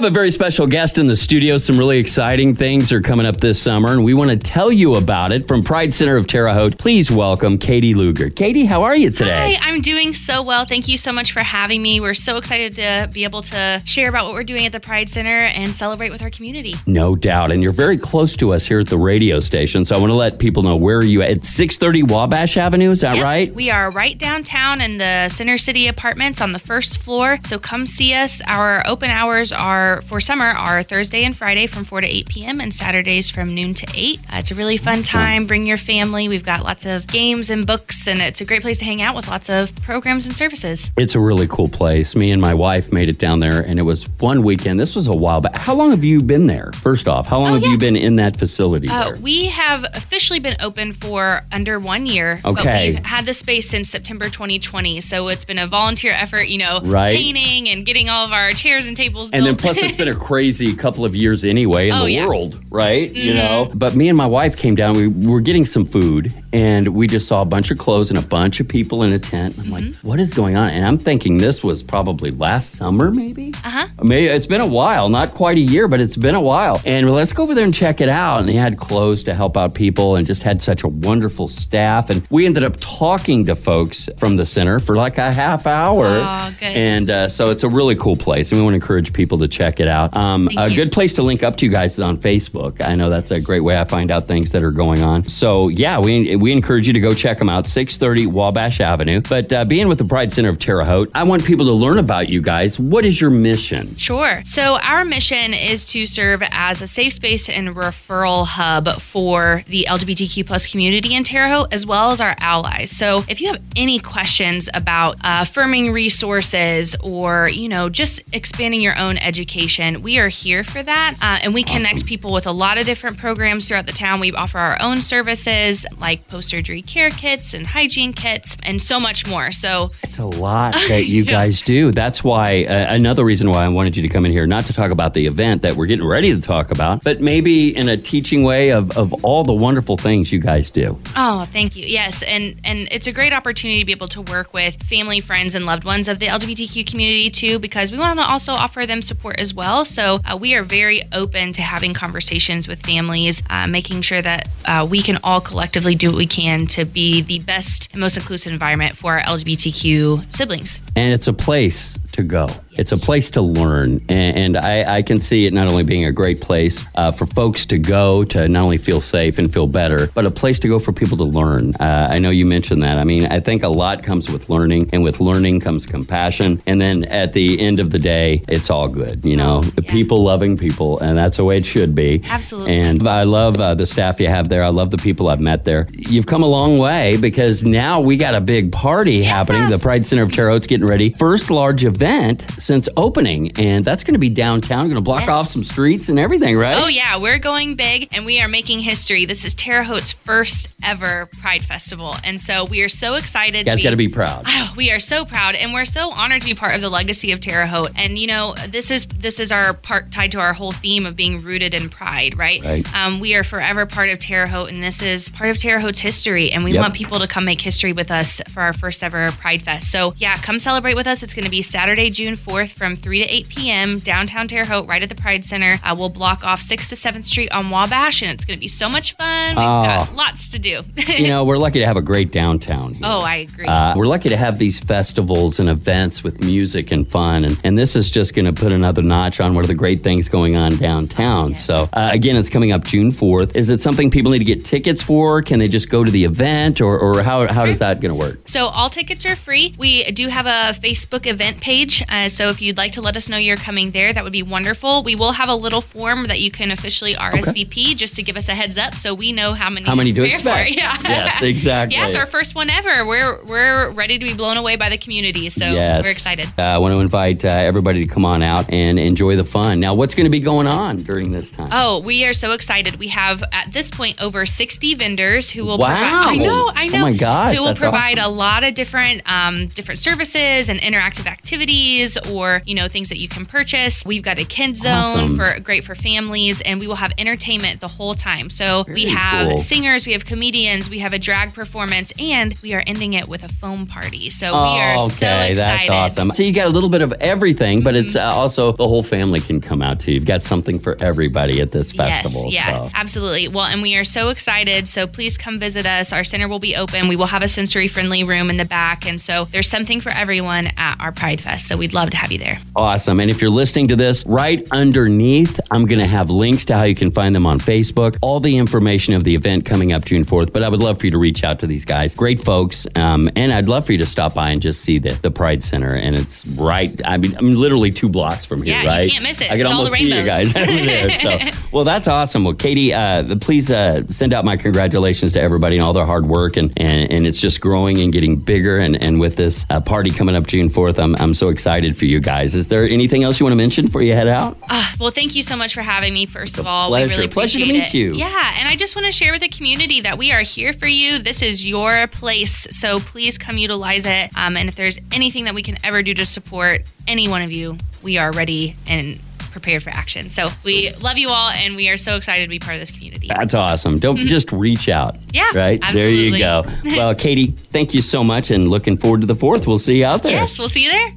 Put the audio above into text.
have a very special guest in the studio. Some really exciting things are coming up this summer, and we want to tell you about it. From Pride Center of Terre Haute, please welcome Katie Luger. Katie, how are you today? Hi, I'm doing so well. Thank you so much for having me. We're so excited to be able to share about what we're doing at the Pride Center and celebrate with our community. No doubt. And you're very close to us here at the radio station. So I want to let people know where are you at? 630 Wabash Avenue, is that Yep, right? We are right downtown in the Center City Apartments on the first floor. So come see us. Our open hours are for summer are Thursday and Friday from 4 to 8 p.m. and Saturdays from noon to 8. Uh, it's a really fun time. Bring your family. We've got lots of games and books, and it's a great place to hang out with lots of programs and services. It's a really cool place. Me and my wife made it down there, and it was one weekend. This was a while back. How long have you been there? First off, how long Oh, have yeah. you been in that facility Uh, we have officially been open for under one year, Okay. we've had the space since September 2020. So it's been a volunteer effort, you know, Right. painting and getting all of our chairs and tables And then built. Plus it's been a crazy couple of years anyway in Oh, the yeah. world, right? You Mhm. know. But me and my wife came down. We were getting some food and we just saw a bunch of clothes and a bunch of people in a tent. I'm like, Mm-hmm. what is going on? And I'm thinking this was probably last summer, maybe. uh huh. Maybe it's been a while, not quite a year, but it's been a while. And let's go over there and check it out. And they had clothes to help out people and just had such a wonderful staff. And we ended up talking to folks from the center for like a half hour. Aw, good. And uh, so it's a really cool place. And we want to encourage people to check it out. Um, a you. good place to link up to you guys is on Facebook. I know that's a great way I find out things that are going on. So yeah, we, we encourage you to go check them out, 630 Wabash Avenue. But uh, being with the Pride Center of Terre Haute, I want people to learn about you guys. What is your mission? Sure. So, our mission is to serve as a safe space and referral hub for the LGBTQ plus community in Terre Haute, as well as our allies. So, if you have any questions about uh, firming resources or, you know, just expanding your own education, we are here for that. Uh, and we connect people with a lot of different programs throughout the town. We offer our own services like post surgery care kits and hygiene kits and so much more. So, It's a lot that you guys do. That's why uh, another reason why I wanted you to come in here, not to talk about the event that we're getting ready to talk about, but maybe in a teaching way of, of all the wonderful things you guys do. Oh, thank you. Yes, and and it's a great opportunity to be able to work with family, friends, and loved ones of the LGBTQ community too, because we want to also offer them support as well. So uh, we are very open to having conversations with families, uh, making sure that uh, we can all collectively do what we can to be the best and most inclusive environment for our LGBTQ siblings. And it's a place to go. It's a place to learn. And, and I, I can see it not only being a great place uh, for folks to go to not only feel safe and feel better, but a place to go for people to learn. Uh, I know you mentioned that. I mean, I think a lot comes with learning, and with learning comes compassion. And then at the end of the day, it's all good. You know, the yeah. people loving people, and that's the way it should be. Absolutely. And I love uh, the staff you have there. I love the people I've met there. You've come a long way because now we got a big party happening. The Pride Center of Terre Haute's getting ready. First large event since opening, and that's going to be downtown. Going to block Yes. off some streets and everything, right? Oh yeah, we're going big and we are making history. This is Terre Haute's first ever Pride Festival, and so we are so excited. You guys got to be proud. Oh, we are so proud and we're so honored to be part of the legacy of Terre Haute. And you know, this is this is our part tied to our whole theme of being rooted in pride, right? Right. Um, we are forever part of Terre Haute, and this is part of Terre Haute's history. And we Yep. want people to come make history with us for our first ever Pride Fest. So yeah, come celebrate with us. It's going to be Saturday, June fourth, from three to eight p.m. downtown Terre Haute, right at the Pride Center. Uh, we'll block off Sixth to Seventh Street on Wabash, and it's going to be so much fun. We've Oh. got lots to do. you know, we're lucky to have a great downtown. Here. oh, I agree. Uh, we're lucky to have these festivals and events with music and fun. And, and this is just going to put another notch on one of the great things going on downtown. Yes. So, uh, again, it's coming up June 4th. Is it something people need to get tickets for? Can they just go to the event? Or, or how, how is that going to work? So all tickets are free. We do have a Facebook event page. Uh, so if you'd like to let us know you're coming there, that would be wonderful. We will have a little form that you can officially RSVP just to give us a heads up so we know how many How many to prepare for. expect? Yeah. Yes, exactly. it's our first one ever. We're we're ready to be blown away by the community. So yes. we're excited. Uh, I want to invite uh, everybody to come on out and enjoy the fun. Now, what's going to be going on during this time? Oh, we are so excited. We have at this point over 60 vendors who will Wow. provide I know, I know. Oh my gosh, Who will provide awesome. a lot of different um, different services and interactive activities or, you know, things that you can purchase. We've got a kids zone Awesome. for great for families and we will have entertainment the whole time. So we have cool. singers, we have comedians, we have a drag performance, and we are ending it with a foam party. So we are Oh, so excited. that's awesome. So you got a little bit of everything, but it's uh, also the whole family can come out too. You've got something for everybody at this festival. Yes, yeah, so. absolutely. Well, and we are so excited. So please come visit us. Our center will be open. We will have a sensory friendly room in the back. And so there's something for everyone at our Pride Fest. So we'd love to have you there. Awesome. And if you're listening to this, right underneath, I'm going to have links to how you can find them on Facebook, all the information of the event coming up June 4th. But I would love for you to reach out to these guys. Great folks. Um, and I'd love for you to stop by and just see the, the Pride Center. And it's right, I mean, I'm literally two blocks from here, Yeah, you can't miss it. I can It's all almost the see you guys there. So, well, that's awesome. Well, Katie, uh, please uh, send out my congratulations to everybody and all their hard work. And, and, and it's just growing and getting bigger. And, and with this uh, party coming up June 4th, I'm, I'm so excited for you guys. Is there anything else you want to mention before you head out? Ah, well, thank you so much for having me, first of all. pleasure. We really Pleasure to appreciate meet it. you. Yeah, and I just want to share with the community that we are here for you. This is your place. So please come utilize it. Um, and if there's anything that we can ever do to support any one of you, we are ready and prepared for action. So we love you all, and we are so excited to be part of this community. That's awesome. Don't just reach out. Mm-hmm. Yeah, Right? There you go. Well, Katie, thank you so much and looking forward to the 4th. We'll see you out there. Yes, we'll see you there.